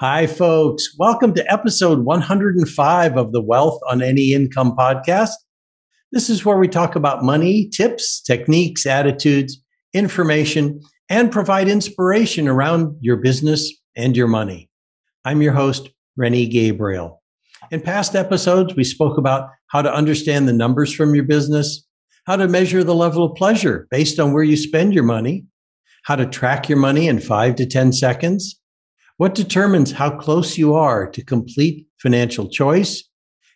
Hi, folks. Welcome to episode 105 of the Wealth on Any Income podcast. This is where we talk about money, tips, techniques, attitudes, information, and provide inspiration around your business and your money. I'm your host, Rennie Gabriel. In past episodes, we spoke about how to understand the numbers from your business, how to measure the level of pleasure based on where you spend your money, how to track your money in five to 10 seconds, what determines how close you are to complete financial choice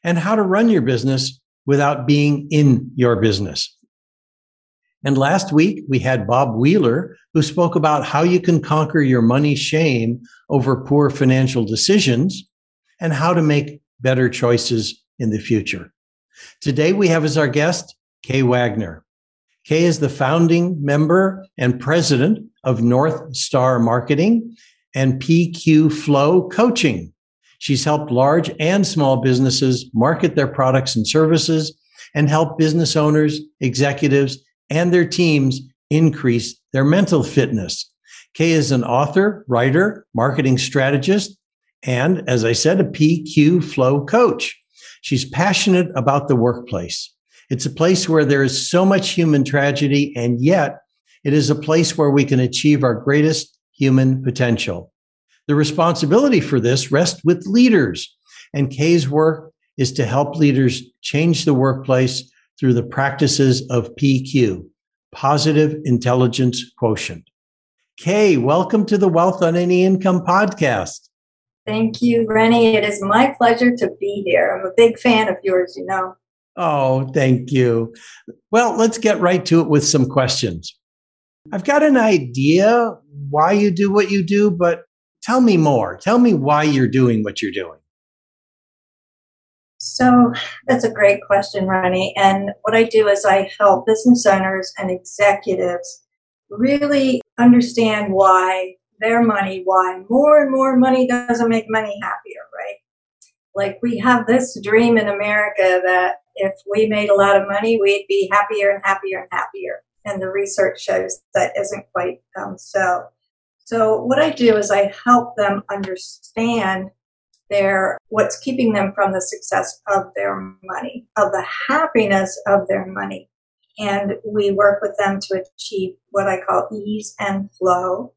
and how to run your business without being in your business. And last week we had Bob Wheeler who spoke about how you can conquer your money shame over poor financial decisions and how to make better choices in the future. Today we have as our guest Kay Wagner. Kay is the founding member and president of North Star Marketing and PQ Flow Coaching. She's helped large and small businesses market their products and services and help business owners, executives, and their teams increase their mental fitness. Kay is an author, writer, marketing strategist, and as I said, a PQ Flow coach. She's passionate about the workplace. It's a place where there is so much human tragedy, and yet it is a place where we can achieve our greatest human potential. The responsibility for this rests with leaders, and Kay's work is to help leaders change the workplace through the practices of PQ, Positive Intelligence Quotient. Kay, welcome to the Wealth on Any Income podcast. Thank you, Rennie. It is my pleasure to be here. I'm a big fan of yours, you know. Oh, thank you. Well, let's get right to it with some questions. I've got an idea why you do what you do, but tell me more. Tell me why you're doing what you're doing. So that's a great question, Ronnie. And what I do is I help business owners and executives really understand why their money, why more and more money doesn't make money happier, right? Like we have this dream in America that if we made a lot of money, we'd be happier and happier and happier and the research shows that isn't quite um, so. So what I do is I help them understand their what's keeping them from the success of their money, of the happiness of their money. And we work with them to achieve what I call ease and flow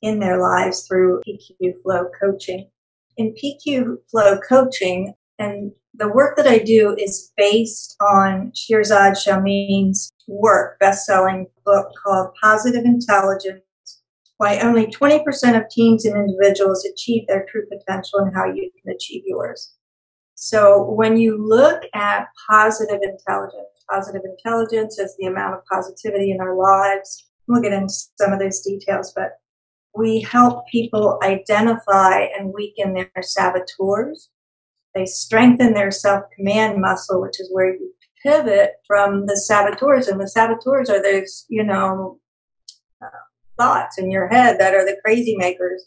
in their lives through PQ Flow coaching. In PQ Flow coaching, and the work that I do is based on Shirzad Chamine's work, best-selling book called Positive Intelligence, Why Only 20% of Teams and Individuals Achieve Their True Potential and How You Can Achieve Yours. So when you look at positive intelligence, positive intelligence is the amount of positivity in our lives. We'll get into some of those details, but we help people identify and weaken their saboteurs. They strengthen their self command muscle, which is where you pivot from the saboteurs, and the saboteurs are those, you know, uh, thoughts in your head that are the crazy makers,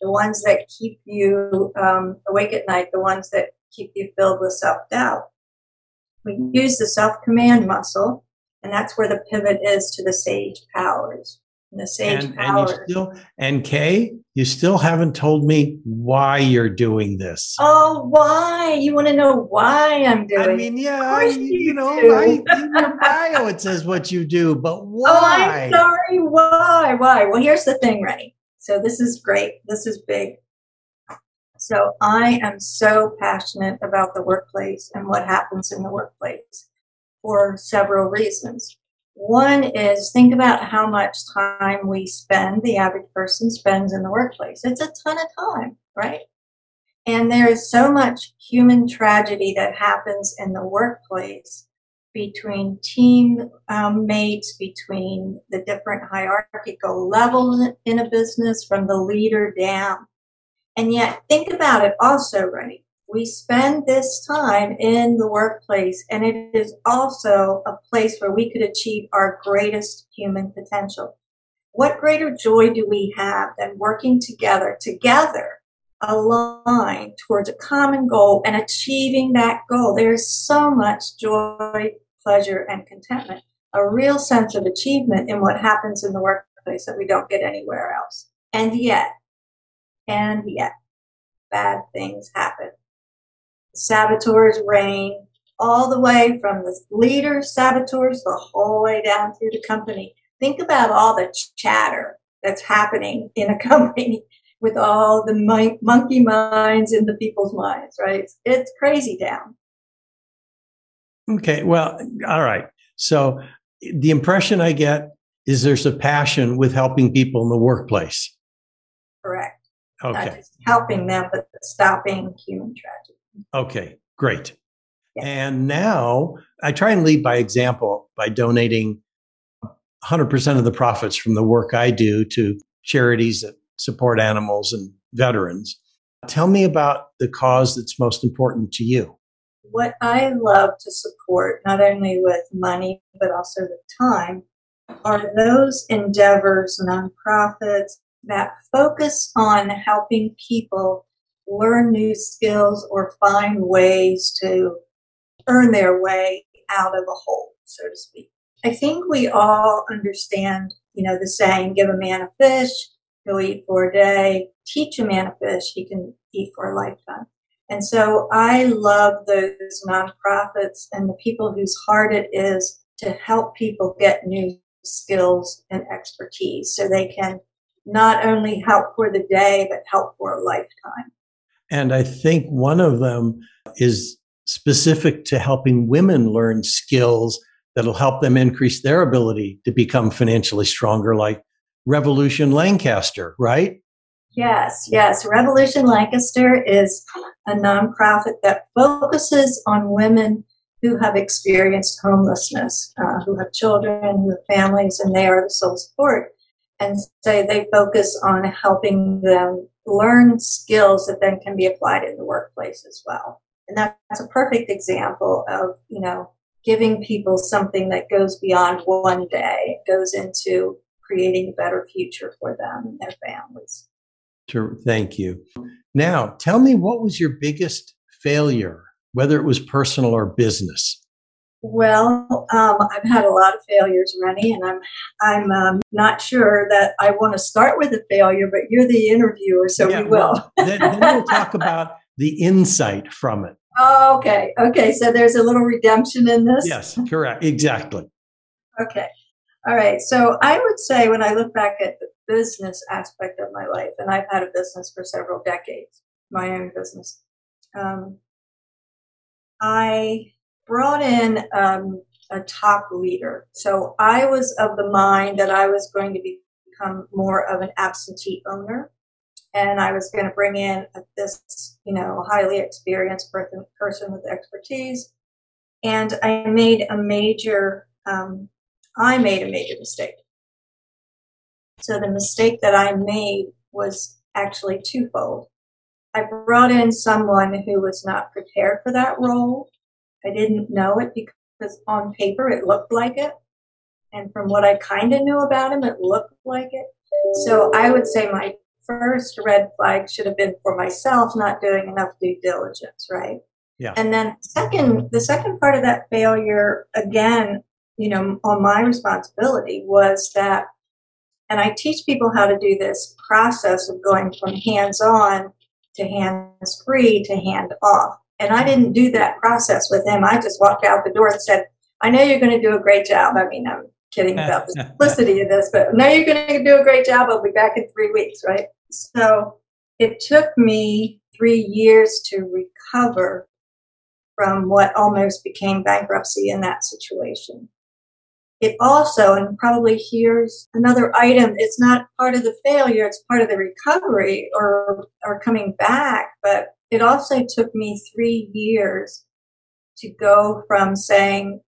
the ones that keep you um, awake at night, the ones that keep you filled with self doubt. We use the self command muscle, and that's where the pivot is to the sage powers the sage and, power. And, you still, and Kay, you still haven't told me why you're doing this. Oh, why? You want to know why I'm doing? I mean, yeah, you, you, know, I, in your bio it says what you do, but why? Oh, I'm sorry. Why? Why? Well, here's the thing, Rennie. So this is great. This is big. So I am so passionate about the workplace and what happens in the workplace for several reasons. One is think about how much time we spend, the average person spends in the workplace. It's a ton of time, right? And there is so much human tragedy that happens in the workplace between team um, mates, between the different hierarchical levels in a business from the leader down. And yet think about it also, right? We spend this time in the workplace and it is also a place where we could achieve our greatest human potential. What greater joy do we have than working together, together, aligned towards a common goal and achieving that goal? There's so much joy, pleasure, and contentment, a real sense of achievement in what happens in the workplace that we don't get anywhere else. And yet, and yet, bad things happen. Saboteurs reign all the way from the leaders, saboteurs, the whole way down through the company. Think about all the chatter that's happening in a company with all the mon- monkey minds in the people's minds, right? It's crazy down. Okay, well, all right. So the impression I get is there's a passion with helping people in the workplace. Correct. Okay. Helping them, but stopping human tragedy. Okay, great. And now I try and lead by example by donating 100% of the profits from the work I do to charities that support animals and veterans. Tell me about the cause that's most important to you. What I love to support, not only with money, but also with time, are those endeavors, nonprofits that focus on helping people learn new skills or find ways to earn their way out of a hole, so to speak. I think we all understand, you know, the saying, give a man a fish, he'll eat for a day. Teach a man a fish, he can eat for a lifetime. And so I love those nonprofits and the people whose heart it is to help people get new skills and expertise so they can not only help for the day, but help for a lifetime. And I think one of them is specific to helping women learn skills that'll help them increase their ability to become financially stronger, like Revolution Lancaster, right? Yes, yes. Revolution Lancaster is a nonprofit that focuses on women who have experienced homelessness, uh, who have children, who have families, and they are the sole support. And so they focus on helping them learn skills that then can be applied in the workplace as well. And that's a perfect example of, you know, giving people something that goes beyond one day, it goes into creating a better future for them and their families. Thank you. Now, tell me what was your biggest failure, whether it was personal or business? Well, um, I've had a lot of failures, Rennie, and I'm I'm um, not sure that I want to start with a failure, but you're the interviewer, so yeah, we will. Well, then, then we'll talk about the insight from it. Oh, okay. Okay. So there's a little redemption in this? Yes, correct. Exactly. Okay. All right. So I would say when I look back at the business aspect of my life, and I've had a business for several decades, my own business, um, I brought in um, a top leader. So I was of the mind that I was going to become more of an absentee owner and I was going to bring in this, you know, highly experienced person, with expertise. And I made a major, um, I made a major mistake. So the mistake that I made was actually twofold. I brought in someone who was not prepared for that role. I didn't know it because on paper it looked like it. And from what I kind of knew about him, it looked like it. So I would say my first red flag should have been for myself not doing enough due diligence, right? Yeah. And then second, the second part of that failure, again, you know, on my responsibility was that, and I teach people how to do this process of going from hands on to hands free to hand off. And I didn't do that process with him. I just walked out the door and said, I know you're going to do a great job. I mean, I'm kidding about the simplicity of this, but now you're going to do a great job. I'll be back in three weeks, right? So it took me three years to recover from what almost became bankruptcy in that situation. It also, and probably here's another item, it's not part of the failure, it's part of the recovery or, or coming back, but it also took me three years to go from saying,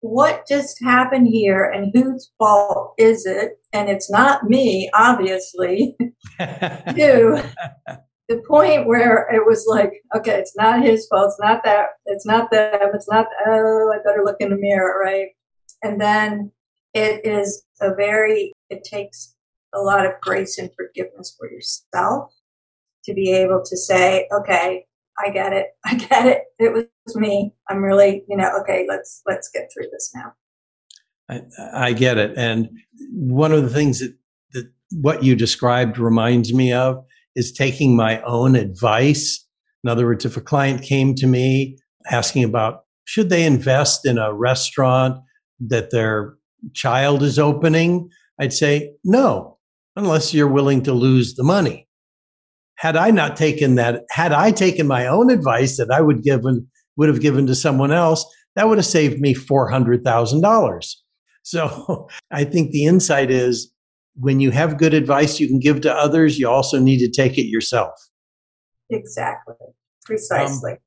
what just happened here and whose fault is it? And it's not me, obviously, to the point where it was like, okay, it's not his fault. It's not that. It's not them. It's not, oh, I better look in the mirror, right? And then it is a very, it takes a lot of grace and forgiveness for yourself to be able to say, okay, I get it. I get it. It was me. I'm really, you know, okay, let's let's get through this now. I, I get it. And one of the things that, that what you described reminds me of is taking my own advice. In other words, if a client came to me asking about should they invest in a restaurant that their child is opening, I'd say no, unless you're willing to lose the money. Had I not taken that, had I taken my own advice that I would given would have given to someone else, that would have saved me four hundred thousand dollars. So I think the insight is when you have good advice you can give to others, you also need to take it yourself. Exactly. Precisely. Um,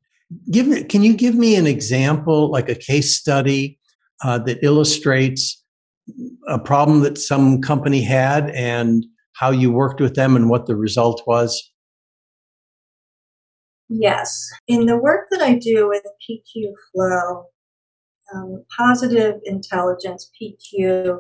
give me, can you give me an example, like a case study uh, that illustrates a problem that some company had and how you worked with them and what the result was? Yes. In the work that I do with PQ Flow, um, positive intelligence, PQ,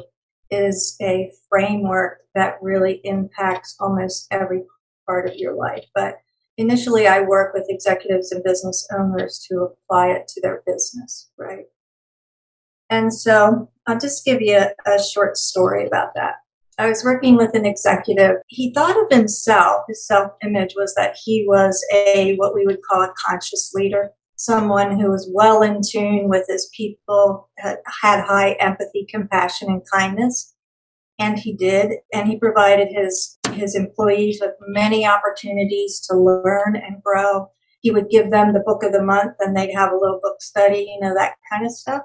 is a framework that really impacts almost every part of your life. But initially, I work with executives and business owners to apply it to their business, right? And so I'll just give you a, a short story about that. I was working with an executive. He thought of himself, his self image was that he was a, what we would call a conscious leader, someone who was well in tune with his people, had, had high empathy, compassion, and kindness. And he did. And he provided his, his employees with many opportunities to learn and grow. He would give them the book of the month and they'd have a little book study, you know, that kind of stuff.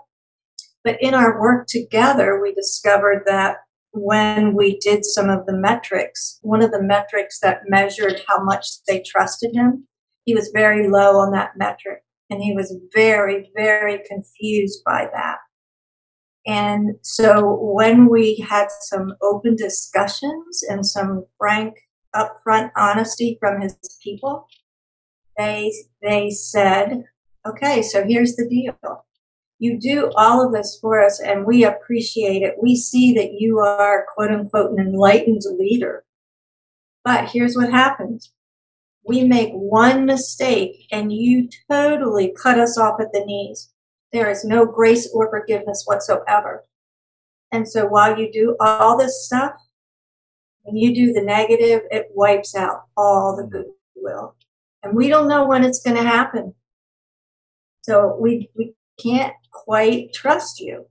But in our work together, we discovered that when we did some of the metrics, one of the metrics that measured how much they trusted him, he was very low on that metric. And he was very, very confused by that. And so when we had some open discussions and some frank, upfront honesty from his people, they, they said, okay, so here's the deal you do all of this for us and we appreciate it. We see that you are quote unquote an enlightened leader. But here's what happens. We make one mistake and you totally cut us off at the knees. There is no grace or forgiveness whatsoever. And so while you do all this stuff, when you do the negative, it wipes out all the goodwill. And we don't know when it's going to happen. So we, we can't quite trust you.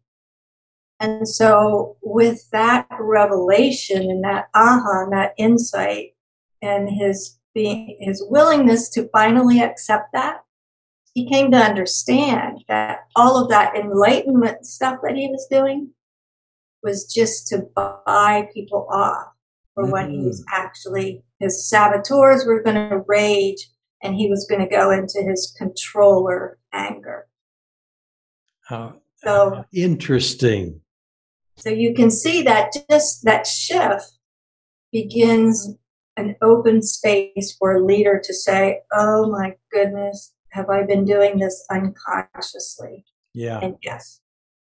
And so with that revelation and that aha and that insight and his being, his willingness to finally accept that, he came to understand that all of that enlightenment stuff that he was doing was just to buy people off for mm-hmm. when he was actually, his saboteurs were going to rage and he was going to go into his controller anger. How so interesting. So you can see that just that shift begins an open space for a leader to say, Oh my goodness, have I been doing this unconsciously? Yeah. And yes.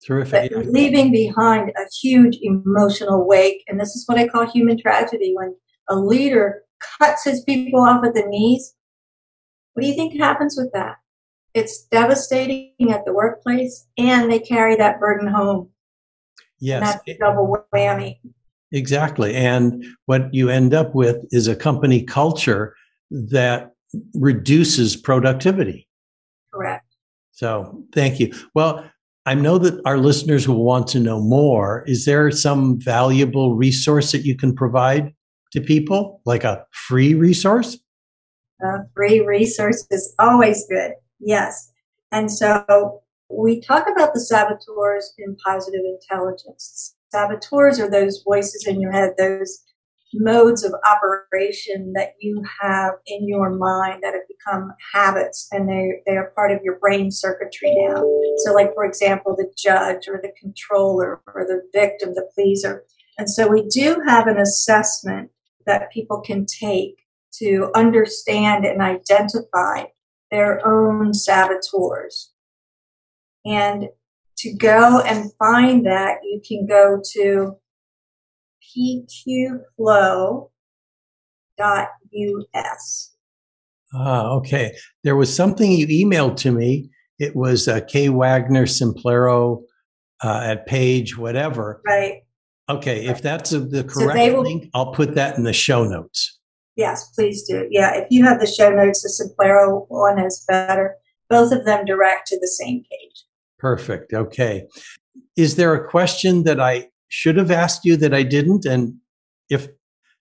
Terrific. But leaving behind a huge emotional wake. And this is what I call human tragedy when a leader cuts his people off at the knees. What do you think happens with that? It's devastating at the workplace and they carry that burden home. Yes. That's double whammy. Exactly. And what you end up with is a company culture that reduces productivity. Correct. So thank you. Well, I know that our listeners will want to know more. Is there some valuable resource that you can provide to people, like a free resource? A free resource is always good. Yes. And so we talk about the saboteurs in positive intelligence. Saboteurs are those voices in your head, those modes of operation that you have in your mind that have become habits and they, they are part of your brain circuitry now. So, like, for example, the judge or the controller or the victim, the pleaser. And so, we do have an assessment that people can take to understand and identify their own saboteurs. And to go and find that, you can go to pqflow.us. Ah, okay. There was something you emailed to me. It was uh, K. Wagner Simplero uh, at page whatever. Right. Okay, if that's a, the correct so will, link, I'll put that in the show notes. Yes, please do. Yeah, if you have the show notes, the Simplero one is better. Both of them direct to the same page. Perfect. Okay. Is there a question that I should have asked you that I didn't? And if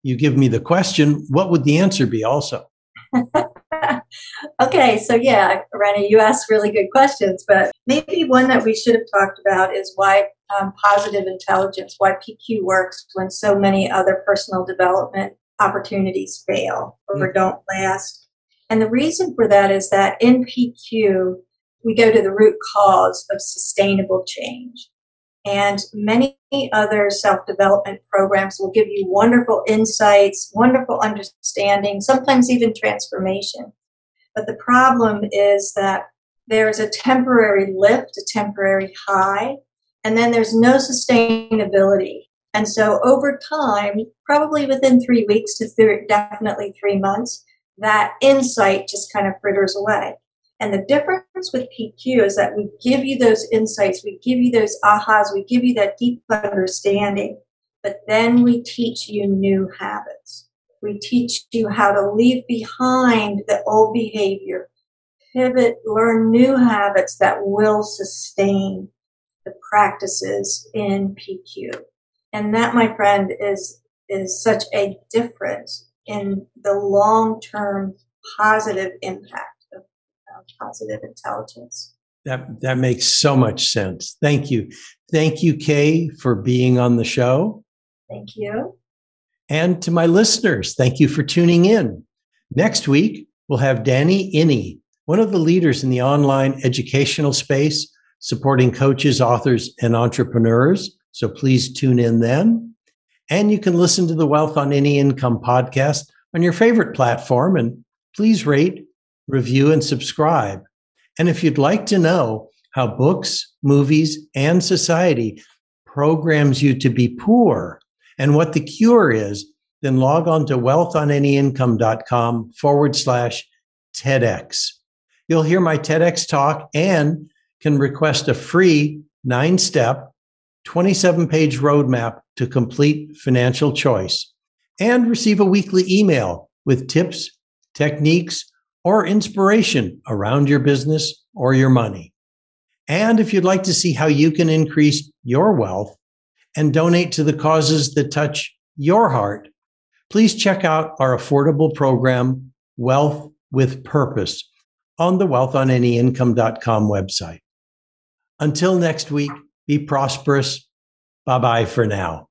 you give me the question, what would the answer be also? okay, so yeah, Rennie, you asked really good questions, but maybe one that we should have talked about is why um, positive intelligence, why PQ works when so many other personal development opportunities fail or mm-hmm. don't last. And the reason for that is that in PQ, we go to the root cause of sustainable change. And many other self development programs will give you wonderful insights, wonderful understanding, sometimes even transformation. But the problem is that there's a temporary lift, a temporary high, and then there's no sustainability. And so over time, probably within three weeks to th- definitely three months, that insight just kind of fritters away. And the difference with PQ is that we give you those insights, we give you those ahas, we give you that deep understanding, but then we teach you new habits. We teach you how to leave behind the old behavior, pivot, learn new habits that will sustain the practices in PQ. And that, my friend, is, is such a difference in the long-term positive impact of, of positive intelligence. That, that makes so much sense. Thank you. Thank you, Kay, for being on the show. Thank you. And to my listeners, thank you for tuning in. Next week, we'll have Danny Iny, one of the leaders in the online educational space, supporting coaches, authors, and entrepreneurs. So please tune in then. And you can listen to the Wealth on Any Income podcast on your favorite platform. And please rate, review, and subscribe. And if you'd like to know how books, movies, and society programs you to be poor and what the cure is, then log on to wealthonanyincome.com forward slash TEDx. You'll hear my TEDx talk and can request a free nine step 27 page roadmap to complete financial choice, and receive a weekly email with tips, techniques, or inspiration around your business or your money. And if you'd like to see how you can increase your wealth and donate to the causes that touch your heart, please check out our affordable program, Wealth with Purpose, on the wealthonanyincome.com website. Until next week, be prosperous. Bye bye for now.